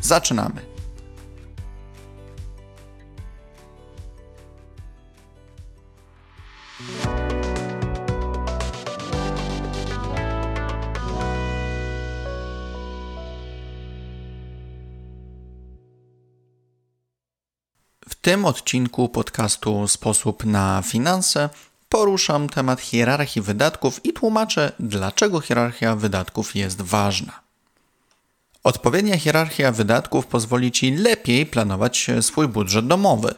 Zaczynamy! W tym odcinku podcastu Sposób na finanse poruszam temat hierarchii wydatków i tłumaczę, dlaczego hierarchia wydatków jest ważna. Odpowiednia hierarchia wydatków pozwoli Ci lepiej planować swój budżet domowy.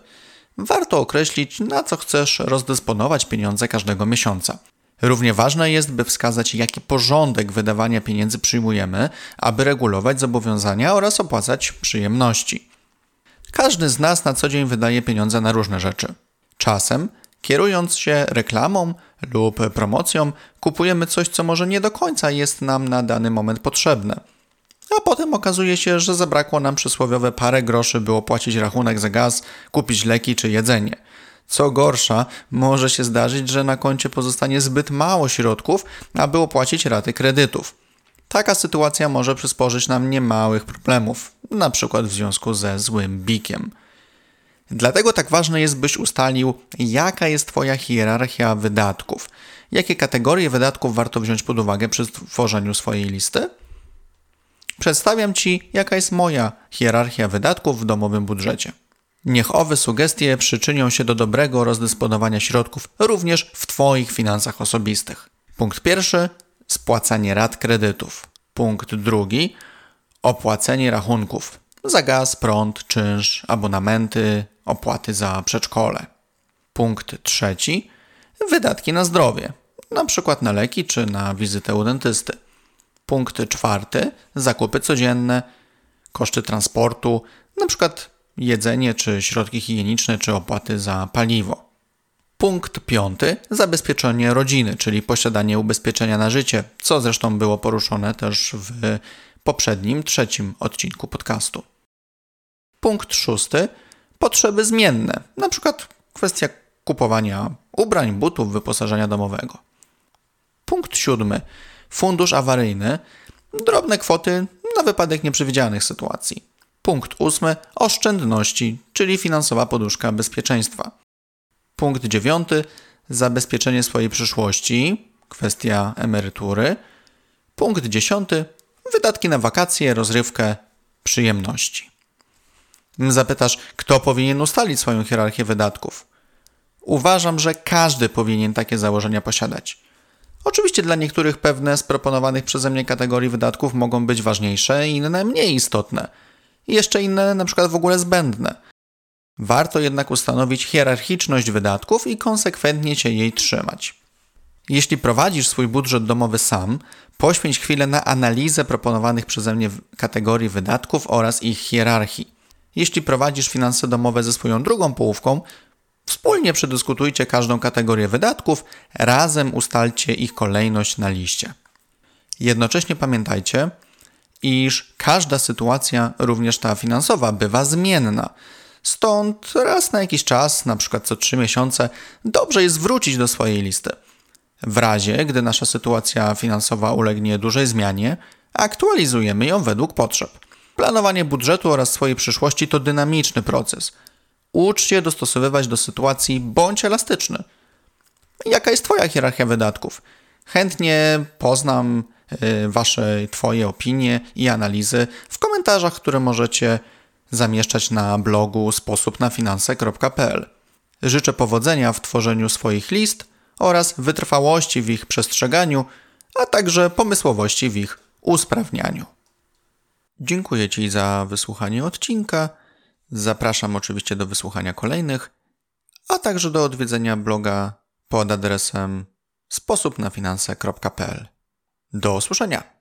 Warto określić, na co chcesz rozdysponować pieniądze każdego miesiąca. Równie ważne jest, by wskazać, jaki porządek wydawania pieniędzy przyjmujemy, aby regulować zobowiązania oraz opłacać przyjemności. Każdy z nas na co dzień wydaje pieniądze na różne rzeczy. Czasem, kierując się reklamą lub promocją, kupujemy coś, co może nie do końca jest nam na dany moment potrzebne. A potem okazuje się, że zabrakło nam przysłowiowe parę groszy, by opłacić rachunek za gaz, kupić leki czy jedzenie. Co gorsza, może się zdarzyć, że na koncie pozostanie zbyt mało środków, aby opłacić raty kredytów. Taka sytuacja może przysporzyć nam niemałych problemów, na przykład w związku ze złym bikiem. Dlatego tak ważne jest, byś ustalił, jaka jest Twoja hierarchia wydatków. Jakie kategorie wydatków warto wziąć pod uwagę przy tworzeniu swojej listy? Przedstawiam Ci, jaka jest moja hierarchia wydatków w domowym budżecie. Niech owe sugestie przyczynią się do dobrego rozdysponowania środków również w Twoich finansach osobistych. Punkt pierwszy spłacanie rat kredytów. Punkt drugi opłacenie rachunków za gaz, prąd, czynsz, abonamenty, opłaty za przedszkole. Punkt trzeci wydatki na zdrowie, na przykład na leki czy na wizytę u dentysty. Punkt czwarty zakupy codzienne, koszty transportu, przykład jedzenie czy środki higieniczne czy opłaty za paliwo. Punkt piąty zabezpieczenie rodziny, czyli posiadanie ubezpieczenia na życie, co zresztą było poruszone też w poprzednim, trzecim odcinku podcastu. Punkt szósty potrzeby zmienne, przykład kwestia kupowania ubrań, butów, wyposażenia domowego. Punkt siódmy fundusz awaryjny, drobne kwoty na wypadek nieprzewidzianych sytuacji. Punkt ósmy oszczędności, czyli finansowa poduszka bezpieczeństwa. Punkt dziewiąty zabezpieczenie swojej przyszłości, kwestia emerytury. Punkt dziesiąty wydatki na wakacje, rozrywkę, przyjemności. Zapytasz, kto powinien ustalić swoją hierarchię wydatków? Uważam, że każdy powinien takie założenia posiadać. Oczywiście dla niektórych pewne z proponowanych przeze mnie kategorii wydatków mogą być ważniejsze, inne mniej istotne. I jeszcze inne na przykład w ogóle zbędne. Warto jednak ustanowić hierarchiczność wydatków i konsekwentnie się jej trzymać. Jeśli prowadzisz swój budżet domowy sam, poświęć chwilę na analizę proponowanych przeze mnie kategorii wydatków oraz ich hierarchii. Jeśli prowadzisz finanse domowe ze swoją drugą połówką, wspólnie przedyskutujcie każdą kategorię wydatków, razem ustalcie ich kolejność na liście. Jednocześnie pamiętajcie, iż każda sytuacja, również ta finansowa, bywa zmienna. Stąd raz na jakiś czas, na przykład co 3 miesiące, dobrze jest wrócić do swojej listy. W razie, gdy nasza sytuacja finansowa ulegnie dużej zmianie, aktualizujemy ją według potrzeb. Planowanie budżetu oraz swojej przyszłości to dynamiczny proces. Ucz się dostosowywać do sytuacji, bądź elastyczny. Jaka jest Twoja hierarchia wydatków? Chętnie poznam y, Wasze, Twoje opinie i analizy w komentarzach, które możecie zamieszczać na blogu sposobnafinanse.pl. Życzę powodzenia w tworzeniu swoich list oraz wytrwałości w ich przestrzeganiu, a także pomysłowości w ich usprawnianiu. Dziękuję Ci za wysłuchanie odcinka. Zapraszam oczywiście do wysłuchania kolejnych, a także do odwiedzenia bloga pod adresem sposobnafinanse.pl. Do usłyszenia!